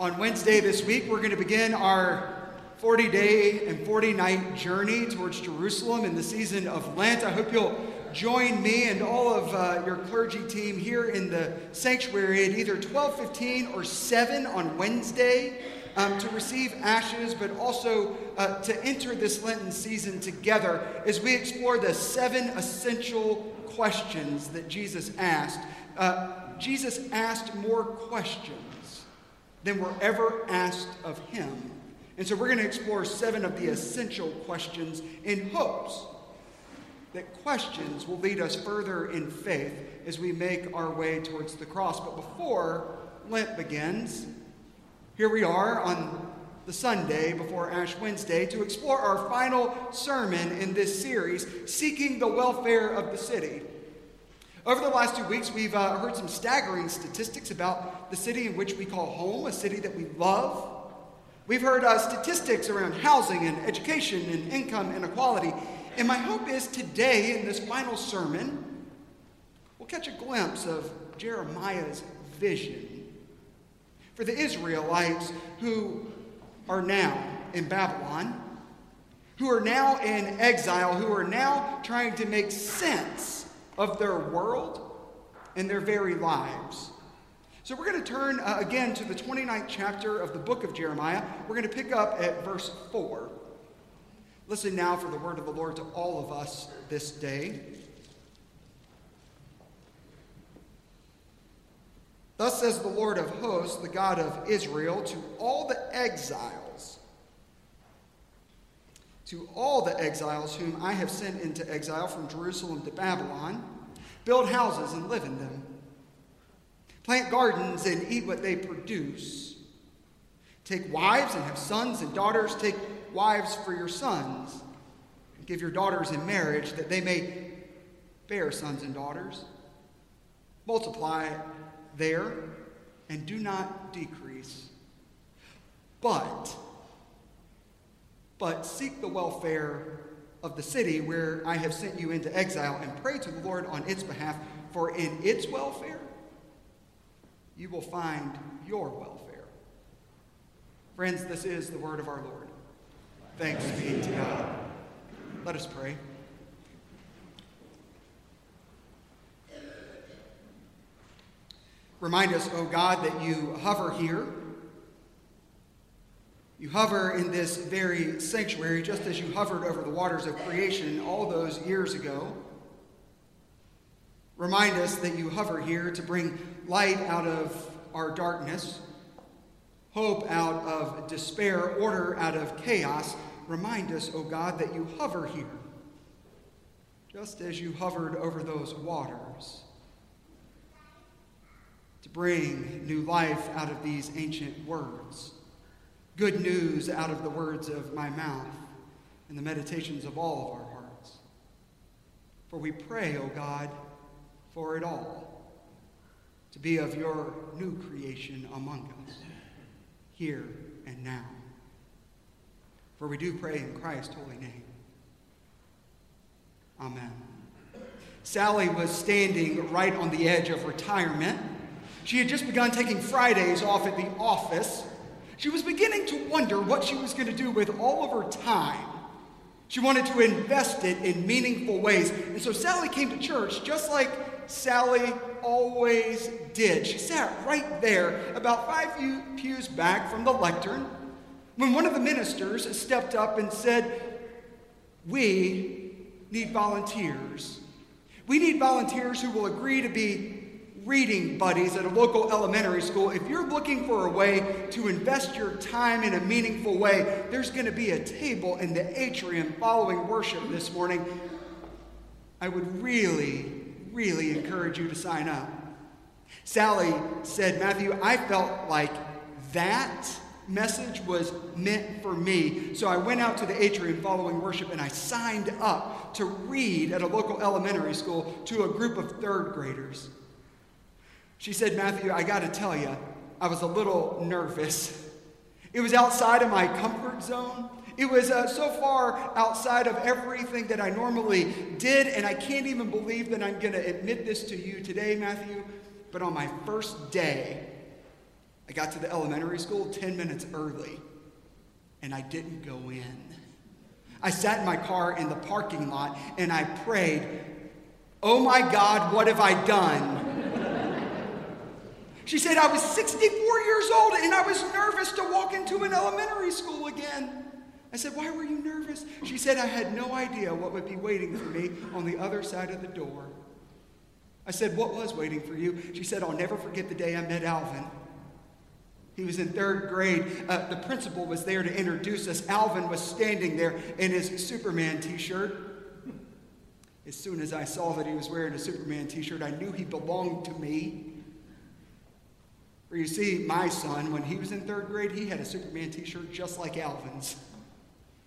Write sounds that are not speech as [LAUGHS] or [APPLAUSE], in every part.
On Wednesday this week, we're going to begin our 40 day and 40 night journey towards Jerusalem in the season of Lent. I hope you'll join me and all of uh, your clergy team here in the sanctuary at either 12:15 or 7 on Wednesday um, to receive ashes, but also uh, to enter this Lenten season together as we explore the seven essential questions that Jesus asked. Uh, Jesus asked more questions than were ever asked of him. And so we're going to explore seven of the essential questions in hopes that questions will lead us further in faith as we make our way towards the cross. But before Lent begins, here we are on the Sunday before Ash Wednesday to explore our final sermon in this series, Seeking the Welfare of the City. Over the last two weeks, we've uh, heard some staggering statistics about the city in which we call home, a city that we love. We've heard uh, statistics around housing and education and income inequality. And my hope is today, in this final sermon, we'll catch a glimpse of Jeremiah's vision for the Israelites who are now in Babylon, who are now in exile, who are now trying to make sense of their world and their very lives. So we're going to turn uh, again to the 29th chapter of the book of Jeremiah. We're going to pick up at verse 4. Listen now for the word of the Lord to all of us this day. Thus says the Lord of hosts, the God of Israel, to all the exiles, to all the exiles whom I have sent into exile from Jerusalem to Babylon, build houses and live in them, plant gardens and eat what they produce. Take wives and have sons and daughters. Take wives for your sons, and give your daughters in marriage that they may bear sons and daughters. Multiply there and do not decrease. But, but seek the welfare of the city where I have sent you into exile and pray to the Lord on its behalf, for in its welfare you will find your welfare. Friends, this is the word of our Lord. Thanks be to God. Let us pray. Remind us, O oh God, that you hover here. You hover in this very sanctuary just as you hovered over the waters of creation all those years ago. Remind us that you hover here to bring light out of our darkness, hope out of despair, order out of chaos. Remind us, O oh God, that you hover here, just as you hovered over those waters to bring new life out of these ancient words, good news out of the words of my mouth and the meditations of all of our hearts. For we pray, O God, for it all to be of your new creation among us, here and now. For we do pray in Christ's holy name. Amen. Sally was standing right on the edge of retirement she had just begun taking Fridays off at the office. She was beginning to wonder what she was going to do with all of her time. She wanted to invest it in meaningful ways. And so Sally came to church just like Sally always did. She sat right there, about five pews back from the lectern, when one of the ministers stepped up and said, We need volunteers. We need volunteers who will agree to be reading buddies at a local elementary school, if you're looking for a way to invest your time in a meaningful way, there's going to be a table in the atrium following worship this morning. I would really, really encourage you to sign up. Sally said, Matthew, I felt like that message was meant for me. So I went out to the atrium following worship and I signed up to read at a local elementary school to a group of third graders. She said, Matthew, I got to tell you, I was a little nervous. It was outside of my comfort zone. It was uh, so far outside of everything that I normally did, and I can't even believe that I'm going to admit this to you today, Matthew. But on my first day, I got to the elementary school 10 minutes early, and I didn't go in. I sat in my car in the parking lot and I prayed, Oh my God, what have I done? She said, I was 64 years old and I was nervous to walk into an elementary school again. I said, Why were you nervous? She said, I had no idea what would be waiting for me on the other side of the door. I said, What was waiting for you? She said, I'll never forget the day I met Alvin. He was in third grade. Uh, the principal was there to introduce us. Alvin was standing there in his Superman t shirt. As soon as I saw that he was wearing a Superman t shirt, I knew he belonged to me. For you see, my son, when he was in third grade, he had a Superman t shirt just like Alvin's.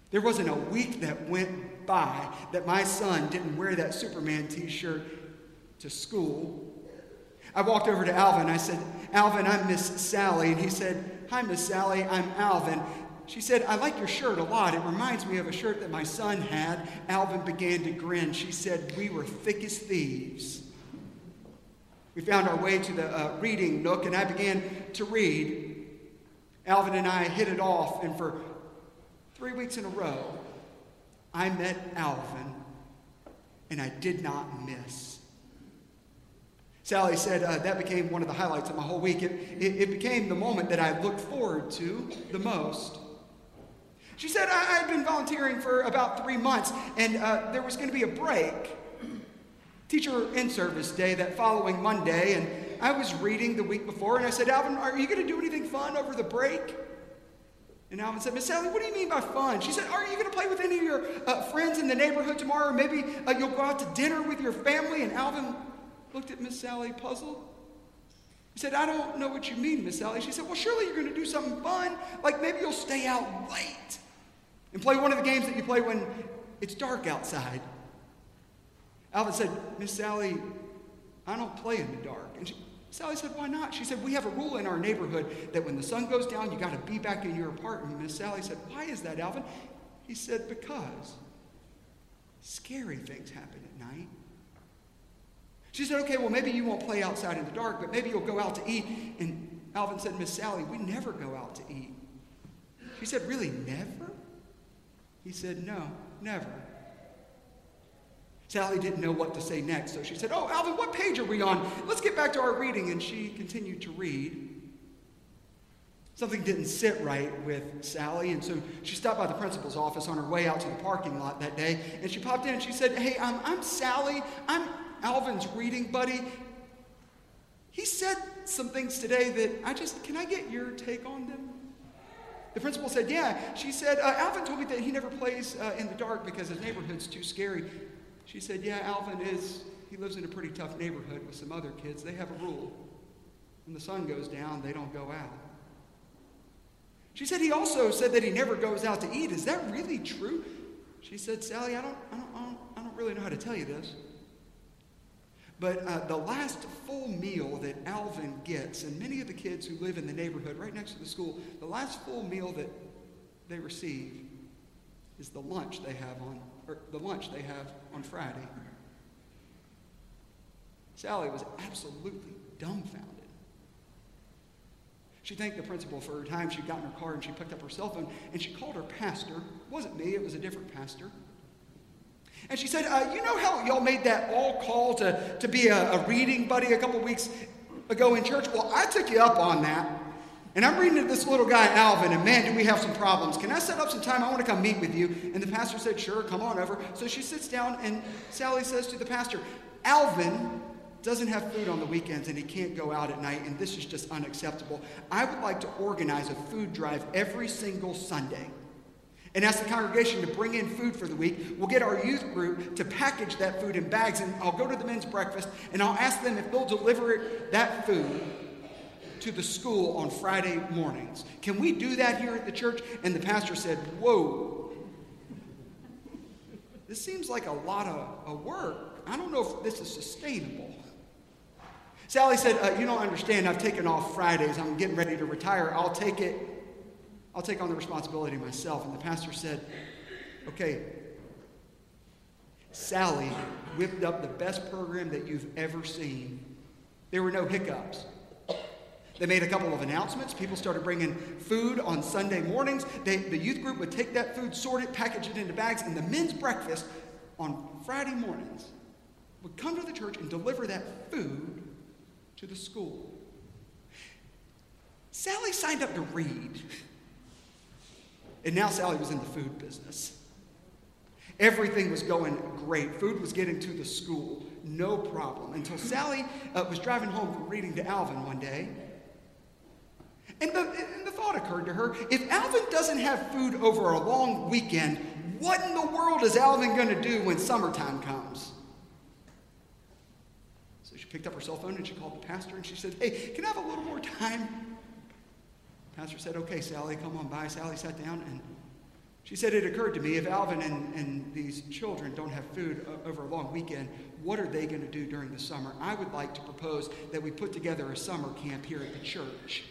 There wasn't a week that went by that my son didn't wear that Superman t shirt to school. I walked over to Alvin. I said, Alvin, I'm Miss Sally. And he said, Hi, Miss Sally, I'm Alvin. She said, I like your shirt a lot. It reminds me of a shirt that my son had. Alvin began to grin. She said, We were thick as thieves. We found our way to the uh, reading nook, and I began to read. Alvin and I hit it off, and for three weeks in a row, I met Alvin, and I did not miss. Sally said uh, that became one of the highlights of my whole week. It, it, it, became the moment that I looked forward to the most. She said I, had been volunteering for about three months, and uh, there was going to be a break. Teacher in service day that following Monday, and I was reading the week before, and I said, Alvin, are you going to do anything fun over the break? And Alvin said, Miss Sally, what do you mean by fun? She said, Are you going to play with any of your uh, friends in the neighborhood tomorrow? Or maybe uh, you'll go out to dinner with your family? And Alvin looked at Miss Sally puzzled. He said, I don't know what you mean, Miss Sally. She said, Well, surely you're going to do something fun. Like maybe you'll stay out late and play one of the games that you play when it's dark outside. Alvin said, Miss Sally, I don't play in the dark. And she, Sally said, Why not? She said, We have a rule in our neighborhood that when the sun goes down, you got to be back in your apartment. Miss Sally said, Why is that, Alvin? He said, Because scary things happen at night. She said, Okay, well, maybe you won't play outside in the dark, but maybe you'll go out to eat. And Alvin said, Miss Sally, we never go out to eat. She said, Really, never? He said, No, never. Sally didn't know what to say next, so she said, Oh, Alvin, what page are we on? Let's get back to our reading. And she continued to read. Something didn't sit right with Sally, and so she stopped by the principal's office on her way out to the parking lot that day. And she popped in and she said, Hey, um, I'm Sally. I'm Alvin's reading buddy. He said some things today that I just, can I get your take on them? The principal said, Yeah. She said, uh, Alvin told me that he never plays uh, in the dark because his neighborhood's too scary. She said, Yeah, Alvin is, he lives in a pretty tough neighborhood with some other kids. They have a rule. When the sun goes down, they don't go out. She said he also said that he never goes out to eat. Is that really true? She said, Sally, I don't, I don't, I don't, I don't really know how to tell you this. But uh, the last full meal that Alvin gets, and many of the kids who live in the neighborhood right next to the school, the last full meal that they receive is the lunch they have on, or the lunch they have on Friday. Sally was absolutely dumbfounded. She thanked the principal for her time. She got in her car and she picked up her cell phone and she called her pastor. It wasn't me, it was a different pastor. And she said, uh, You know how y'all made that all call to, to be a, a reading buddy a couple weeks ago in church? Well, I took you up on that. And I'm reading to this little guy, Alvin, and man, do we have some problems. Can I set up some time? I want to come meet with you. And the pastor said, Sure, come on over. So she sits down, and Sally says to the pastor, Alvin doesn't have food on the weekends and he can't go out at night, and this is just unacceptable. I would like to organize a food drive every single Sunday and ask the congregation to bring in food for the week. We'll get our youth group to package that food in bags, and I'll go to the men's breakfast and I'll ask them if they'll deliver that food to the school on Friday mornings. Can we do that here at the church? And the pastor said, Whoa, this seems like a lot of, of work. I don't know if this is sustainable. Sally said, uh, You don't understand. I've taken off Fridays. I'm getting ready to retire. I'll take it I'll take on the responsibility myself. And the pastor said, Okay, Sally whipped up the best program that you've ever seen. There were no hiccups. They made a couple of announcements. People started bringing food on Sunday mornings. They, the youth group would take that food, sort it, package it into bags, and the men's breakfast on Friday mornings would come to the church and deliver that food to the school. Sally signed up to read. And now Sally was in the food business. Everything was going great. Food was getting to the school, no problem. Until Sally uh, was driving home from reading to Alvin one day. And the, and the thought occurred to her if Alvin doesn't have food over a long weekend, what in the world is Alvin going to do when summertime comes? So she picked up her cell phone and she called the pastor and she said, Hey, can I have a little more time? The pastor said, Okay, Sally, come on by. Sally sat down and she said, It occurred to me if Alvin and, and these children don't have food over a long weekend, what are they going to do during the summer? I would like to propose that we put together a summer camp here at the church.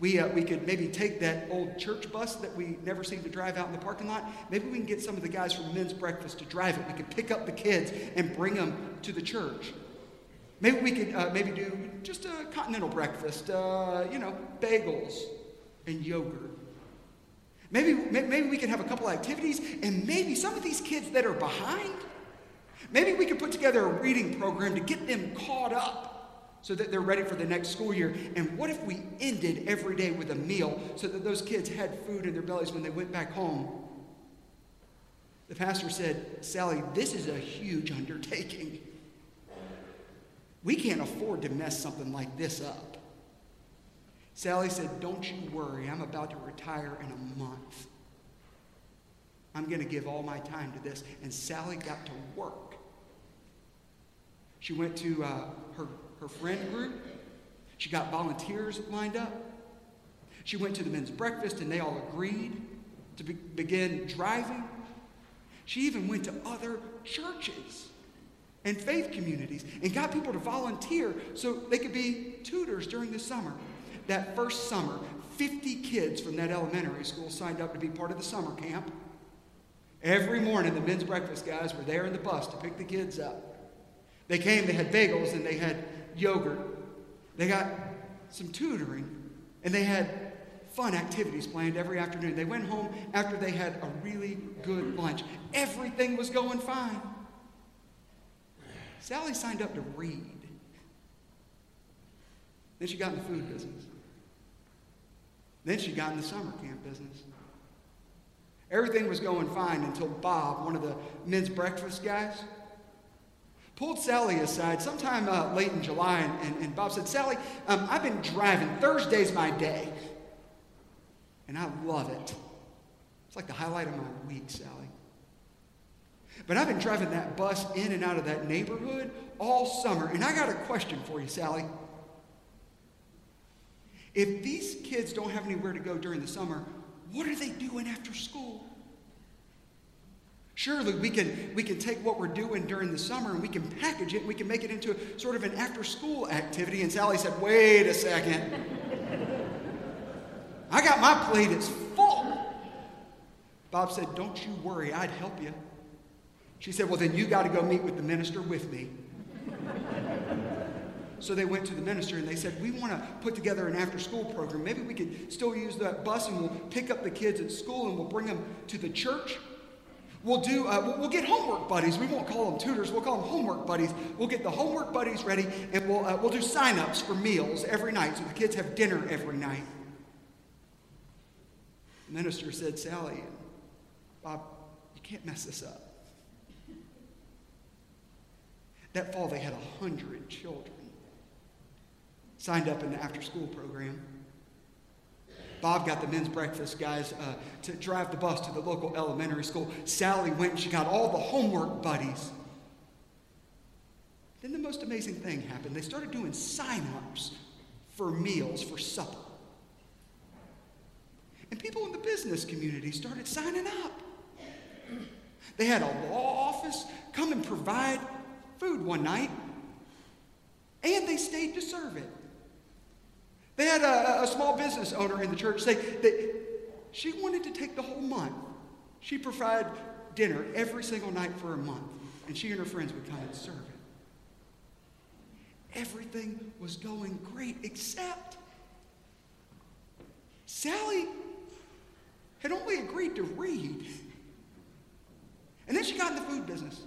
We, uh, we could maybe take that old church bus that we never seem to drive out in the parking lot. Maybe we can get some of the guys from men's breakfast to drive it. We could pick up the kids and bring them to the church. Maybe we could uh, maybe do just a continental breakfast, uh, you know, bagels and yogurt. Maybe, maybe we could have a couple activities, and maybe some of these kids that are behind, maybe we could put together a reading program to get them caught up so that they're ready for the next school year. And what if we ended every day with a meal so that those kids had food in their bellies when they went back home? The pastor said, Sally, this is a huge undertaking. We can't afford to mess something like this up. Sally said, Don't you worry, I'm about to retire in a month. I'm going to give all my time to this. And Sally got to work. She went to uh, her her friend group. She got volunteers lined up. She went to the men's breakfast and they all agreed to be- begin driving. She even went to other churches and faith communities and got people to volunteer so they could be tutors during the summer. That first summer, 50 kids from that elementary school signed up to be part of the summer camp. Every morning, the men's breakfast guys were there in the bus to pick the kids up. They came, they had bagels, and they had yogurt. They got some tutoring, and they had fun activities planned every afternoon. They went home after they had a really good lunch. Everything was going fine. Sally signed up to read. Then she got in the food business. Then she got in the summer camp business. Everything was going fine until Bob, one of the men's breakfast guys, pulled Sally aside sometime uh, late in July, and, and, and Bob said, Sally, um, I've been driving. Thursday's my day. And I love it. It's like the highlight of my week, Sally. But I've been driving that bus in and out of that neighborhood all summer. And I got a question for you, Sally. If these kids don't have anywhere to go during the summer, what are they doing after school? Surely we can, we can take what we're doing during the summer and we can package it and we can make it into a, sort of an after school activity. And Sally said, Wait a second. I got my plate, it's full. Bob said, Don't you worry, I'd help you. She said, Well, then you got to go meet with the minister with me. so they went to the minister and they said, We want to put together an after school program. Maybe we could still use that bus and we'll pick up the kids at school and we'll bring them to the church We'll do. Uh, we'll, get homework buddies. We won't call them tutors. We'll call them homework buddies. We'll get the homework buddies ready, and we'll uh, we'll do sign-ups for meals every night, so the kids have dinner every night. The minister said, "Sally, Bob, you can't mess this up." That fall, they had a hundred children signed up in the after-school program. Bob got the men's breakfast guys uh, to drive the bus to the local elementary school. Sally went and she got all the homework buddies. Then the most amazing thing happened. They started doing sign ups for meals for supper. And people in the business community started signing up. They had a law office come and provide food one night, and they stayed to serve it. They had a, a small business owner in the church say that she wanted to take the whole month. She provided dinner every single night for a month, and she and her friends would come and serve it. everything was going great, except Sally had only agreed to read. And then she got in the food business.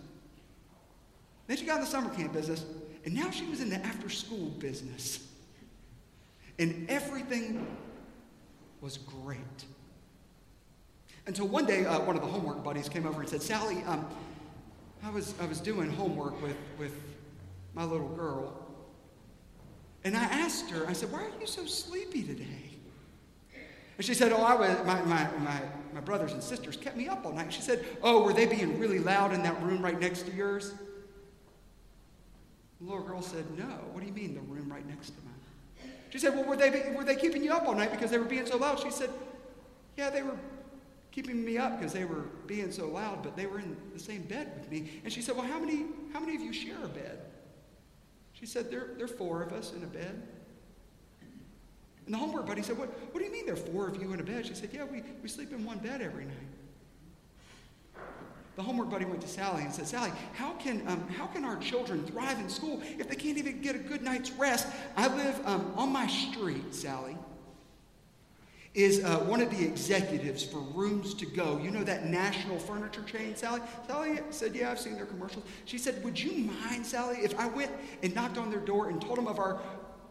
Then she got in the summer camp business. And now she was in the after school business. And everything was great. Until one day, uh, one of the homework buddies came over and said, Sally, um, I, was, I was doing homework with, with my little girl. And I asked her, I said, Why are you so sleepy today? And she said, Oh, I was, my, my, my, my brothers and sisters kept me up all night. She said, Oh, were they being really loud in that room right next to yours? The little girl said, No. What do you mean, the room right next to mine? She said, Well, were they, were they keeping you up all night because they were being so loud? She said, Yeah, they were keeping me up because they were being so loud, but they were in the same bed with me. And she said, Well, how many, how many of you share a bed? She said, There, there are four of us in a bed. And the homework buddy said, what, what do you mean there are four of you in a bed? She said, Yeah, we, we sleep in one bed every night. The homework buddy went to Sally and said, Sally, how can, um, how can our children thrive in school if they can't even get a good night's rest? I live um, on my street, Sally, is uh, one of the executives for Rooms to Go. You know that national furniture chain, Sally? Sally said, Yeah, I've seen their commercials. She said, Would you mind, Sally, if I went and knocked on their door and told them of our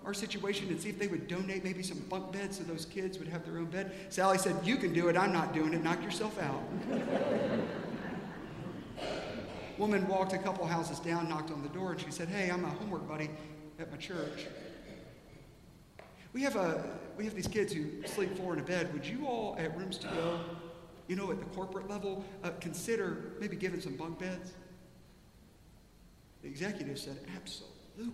our situation and see if they would donate maybe some bunk beds so those kids would have their own bed. Sally said, You can do it. I'm not doing it. Knock yourself out. [LAUGHS] Woman walked a couple houses down, knocked on the door, and she said, Hey, I'm a homework buddy at my church. We have, a, we have these kids who sleep four in a bed. Would you all at Rooms to Go, you know, at the corporate level, uh, consider maybe giving some bunk beds? The executive said, Absolutely.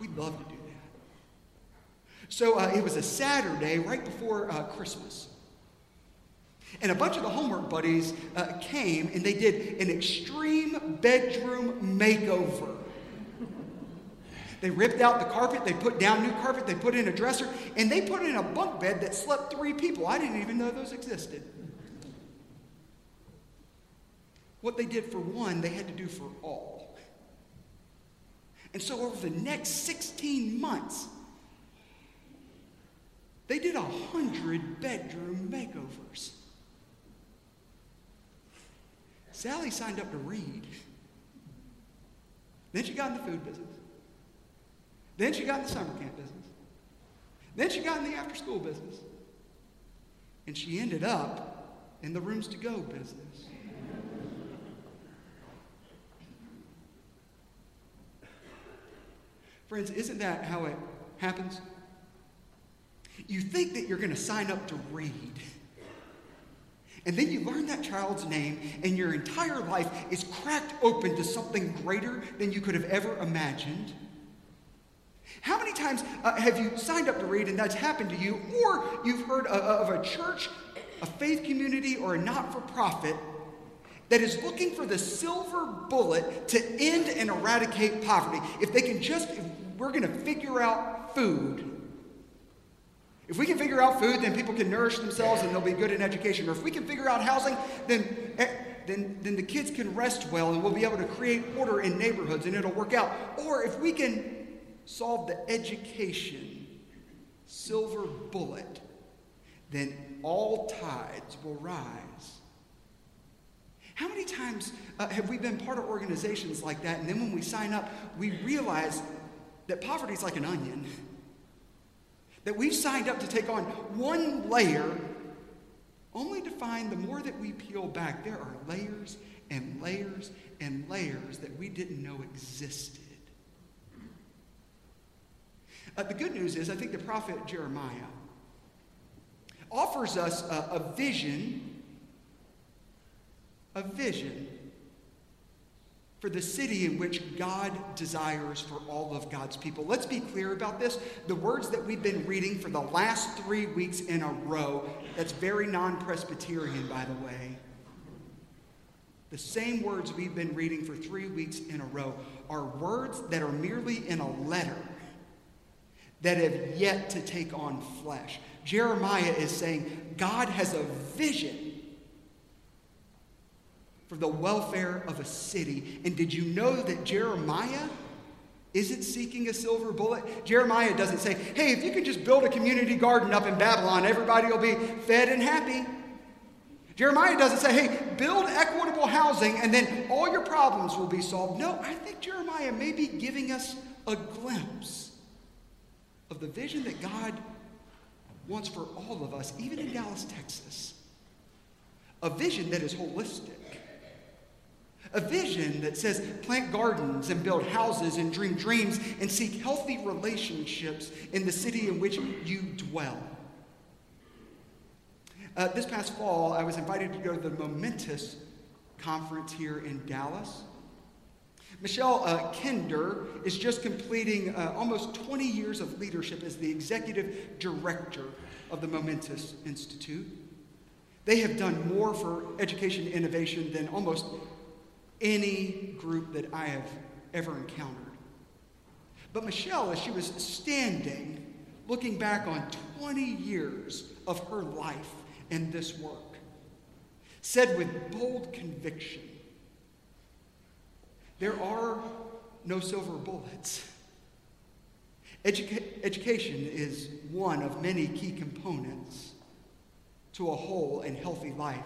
We'd love to do that. So uh, it was a Saturday right before uh, Christmas. And a bunch of the homework buddies uh, came and they did an extreme bedroom makeover. They ripped out the carpet, they put down new carpet, they put in a dresser, and they put in a bunk bed that slept three people. I didn't even know those existed. What they did for one, they had to do for all. And so over the next 16 months, they did a hundred bedroom makeovers. Sally signed up to read. Then she got in the food business. Then she got in the summer camp business. Then she got in the after school business. And she ended up in the rooms to go business. Friends, isn't that how it happens? You think that you're going to sign up to read. And then you learn that child's name, and your entire life is cracked open to something greater than you could have ever imagined. How many times uh, have you signed up to read and that's happened to you, or you've heard of, of a church, a faith community, or a not for profit that is looking for the silver bullet to end and eradicate poverty. If they can just, if we're going to figure out food. If we can figure out food, then people can nourish themselves and they'll be good in education. Or if we can figure out housing, then, eh, then, then the kids can rest well and we'll be able to create order in neighborhoods and it'll work out. Or if we can solve the education silver bullet, then all tides will rise. How many times uh, have we been part of organizations like that, and then when we sign up, we realize that poverty is like an onion? [LAUGHS] That we've signed up to take on one layer, only to find the more that we peel back, there are layers and layers and layers that we didn't know existed. Uh, the good news is, I think the prophet Jeremiah offers us a, a vision a vision for the city in which God desires for all of God's people. Let's be clear about this. The words that we've been reading for the last three weeks in a row, that's very non Presbyterian, by the way. The same words we've been reading for three weeks in a row are words that are merely in a letter that have yet to take on flesh. Jeremiah is saying God has a vision for the welfare of a city. And did you know that Jeremiah isn't seeking a silver bullet. Jeremiah doesn't say, hey, if you can just build a community garden up in Babylon, everybody will be fed and happy. Jeremiah doesn't say, hey, build equitable housing and then all your problems will be solved. No, I think Jeremiah may be giving us a glimpse of the vision that God wants for all of us, even in Dallas, Texas. A vision that is holistic a vision that says plant gardens and build houses and dream dreams and seek healthy relationships in the city in which you dwell. Uh, this past fall, I was invited to go to the Momentous conference here in Dallas. Michelle uh, Kinder is just completing uh, almost 20 years of leadership as the executive director of the Momentous Institute. They have done more for education innovation than almost any group that I have ever encountered. But Michelle, as she was standing, looking back on 20 years of her life in this work, said with bold conviction there are no silver bullets. Educa- education is one of many key components to a whole and healthy life.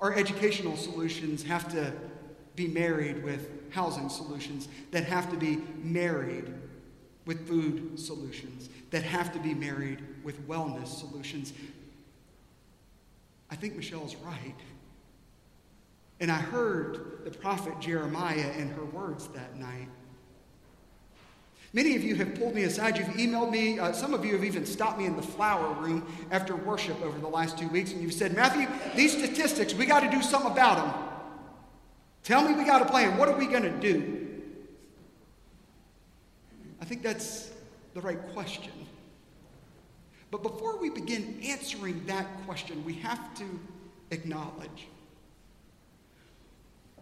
Our educational solutions have to be married with housing solutions that have to be married with food solutions, that have to be married with wellness solutions. I think Michelle's right. And I heard the prophet Jeremiah in her words that night. Many of you have pulled me aside. You've emailed me. Uh, some of you have even stopped me in the flower room after worship over the last two weeks, and you've said, Matthew, these statistics, we got to do something about them. Tell me we got a plan. What are we going to do? I think that's the right question. But before we begin answering that question, we have to acknowledge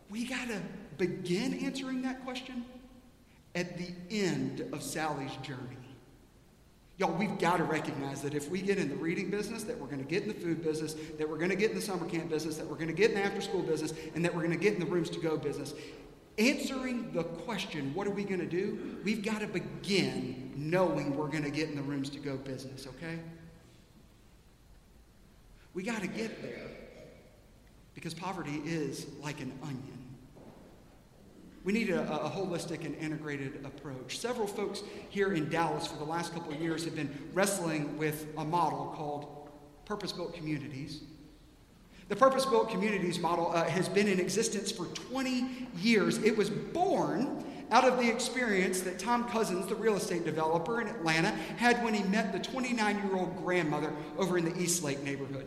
we got to begin answering that question at the end of Sally's journey. Y'all, we've got to recognize that if we get in the reading business, that we're going to get in the food business, that we're going to get in the summer camp business, that we're going to get in the after school business, and that we're going to get in the rooms to go business. Answering the question, what are we going to do? We've got to begin knowing we're going to get in the rooms to go business, okay? We got to get there because poverty is like an onion. We need a, a, holistic and integrated approach. Several folks here in Dallas for the last couple of years have been wrestling with a model called purpose built communities. The purpose built communities model uh, has been in existence for 20 years. It was born out of the experience that Tom Cousins, the real estate developer in Atlanta, had when he met the 29 year old grandmother over in the East Lake neighborhood.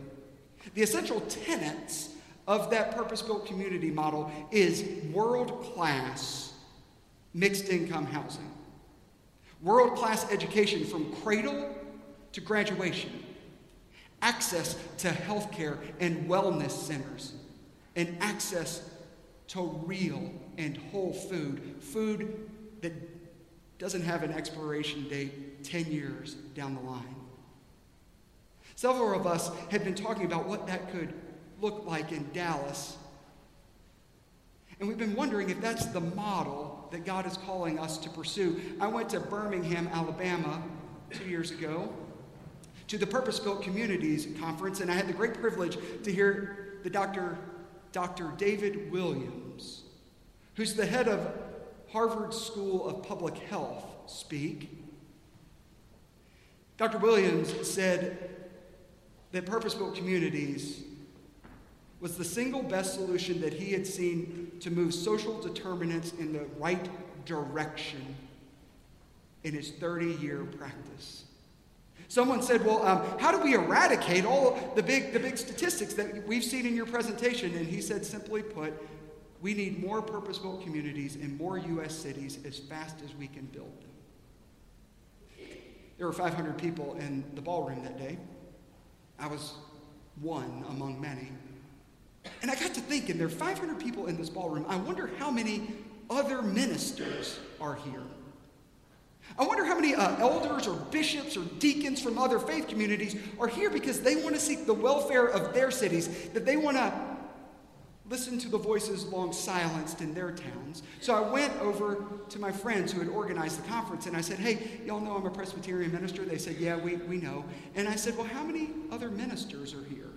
The essential tenets of that purpose built community model is world class mixed income housing, world class education from cradle to graduation, access to health care and wellness centers, and access to real and whole food, food that doesn't have an expiration date 10 years down the line. Several of us have been talking about what that could look like in Dallas. And we've been wondering if that's the model that God is calling us to pursue. I went to Birmingham, Alabama, two years ago to the Purpose Built Communities Conference, and I had the great privilege to hear the Dr. Dr. David Williams, who's the head of Harvard School of Public Health, speak. Dr. Williams said that purpose built communities was the single best solution that he had seen to move social determinants in the right direction in his 30 year practice. Someone said, Well, um, how do we eradicate all the big, the big statistics that we've seen in your presentation? And he said, simply put, we need more purpose built communities in more U.S. cities as fast as we can build them. There were 500 people in the ballroom that day. I was one among many. And I got to thinking, there are 500 people in this ballroom. I wonder how many other ministers are here. I wonder how many uh, elders or bishops or deacons from other faith communities are here because they want to seek the welfare of their cities, that they want to listen to the voices long silenced in their towns. So I went over to my friends who had organized the conference and I said, Hey, y'all know I'm a Presbyterian minister? They said, Yeah, we, we know. And I said, Well, how many other ministers are here?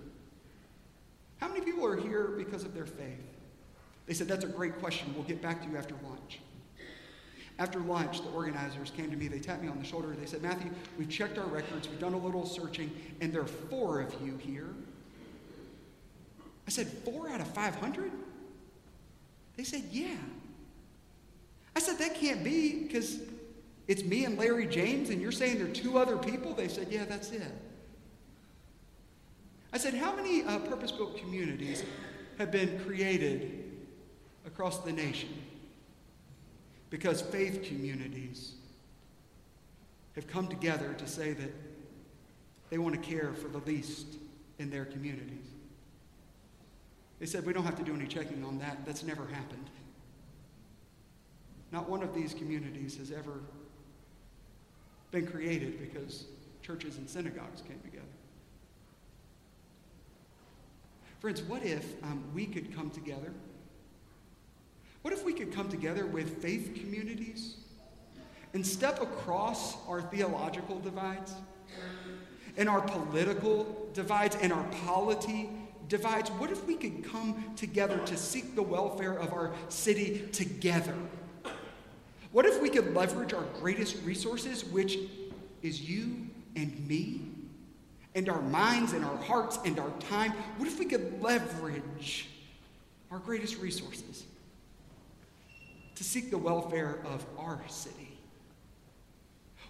How many people are here because of their faith? They said, That's a great question. We'll get back to you after lunch. After lunch, the organizers came to me. They tapped me on the shoulder. They said, Matthew, we've checked our records, we've done a little searching, and there are four of you here. I said, Four out of 500? They said, Yeah. I said, That can't be because it's me and Larry James, and you're saying there are two other people? They said, Yeah, that's it. I said, How many uh, purpose built communities have been created across the nation? Because faith communities have come together to say that they want to care for the least in their communities. They said, We don't have to do any checking on that. That's never happened. Not one of these communities has ever been created because churches and synagogues came together. Friends, what if um, we could come together? What if we could come together with faith communities and step across our theological divides and our political divides and our polity divides? What if we could come together to seek the welfare of our city together? What if we could leverage our greatest resources, which is you and me, and our minds and our hearts and our time? What if we could leverage our greatest resources to seek the welfare of our city?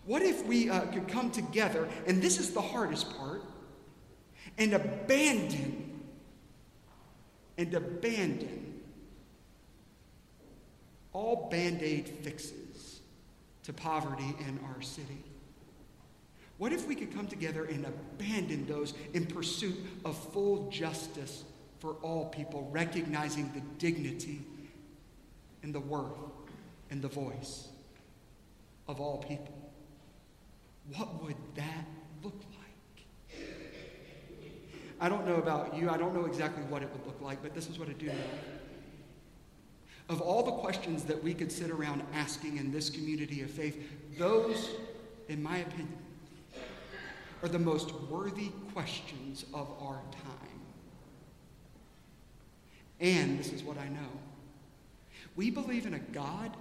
What if we uh, could come together, and this is the hardest part, and abandon and abandon all band aid fixes to poverty in our city? What if we could come together and abandon those in pursuit of full justice for all people, recognizing the dignity and the worth and the voice of all people? What would that look like? I don't know about you. I don't know exactly what it would look like, but this is what I do know. Of all the questions that we could sit around asking in this community of faith, those, in my opinion, are the most worthy questions of our time. And this is what I know we believe in a God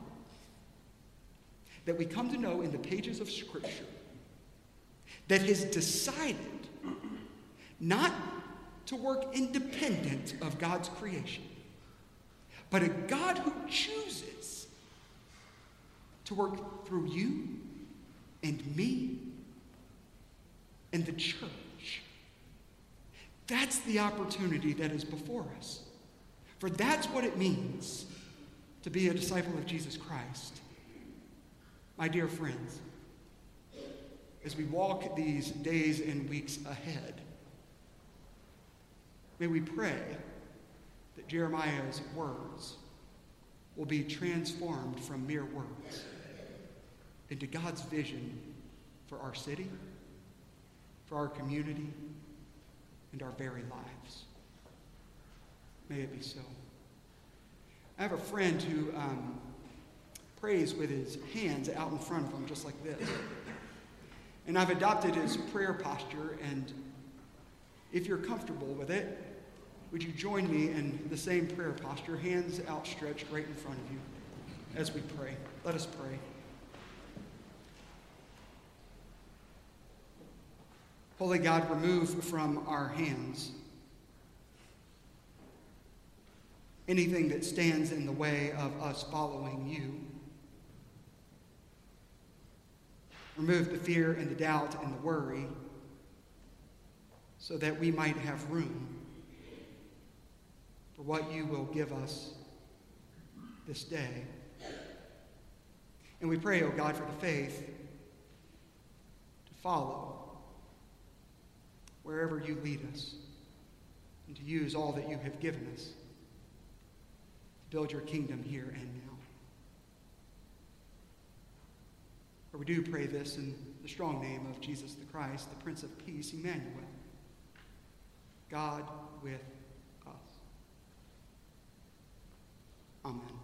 that we come to know in the pages of Scripture that has decided not to work independent of God's creation, but a God who chooses to work through you and me and the church. That's the opportunity that is before us. For that's what it means to be a disciple of Jesus Christ. My dear friends, as we walk these days and weeks ahead, may we pray that Jeremiah's words will be transformed from mere words into God's vision for our city for our community and our very lives. May it be so. I have a friend who um, prays with his hands out in front of him, just like this. And I've adopted his prayer posture, and if you're comfortable with it, would you join me in the same prayer posture, hands outstretched right in front of you as we pray? Let us pray. Holy God, remove from our hands anything that stands in the way of us following you. Remove the fear and the doubt and the worry so that we might have room for what you will give us this day. And we pray, O oh God, for the faith to follow wherever you lead us, and to use all that you have given us to build your kingdom here and now. For we do pray this in the strong name of Jesus the Christ, the Prince of Peace, Emmanuel, God with us. Amen.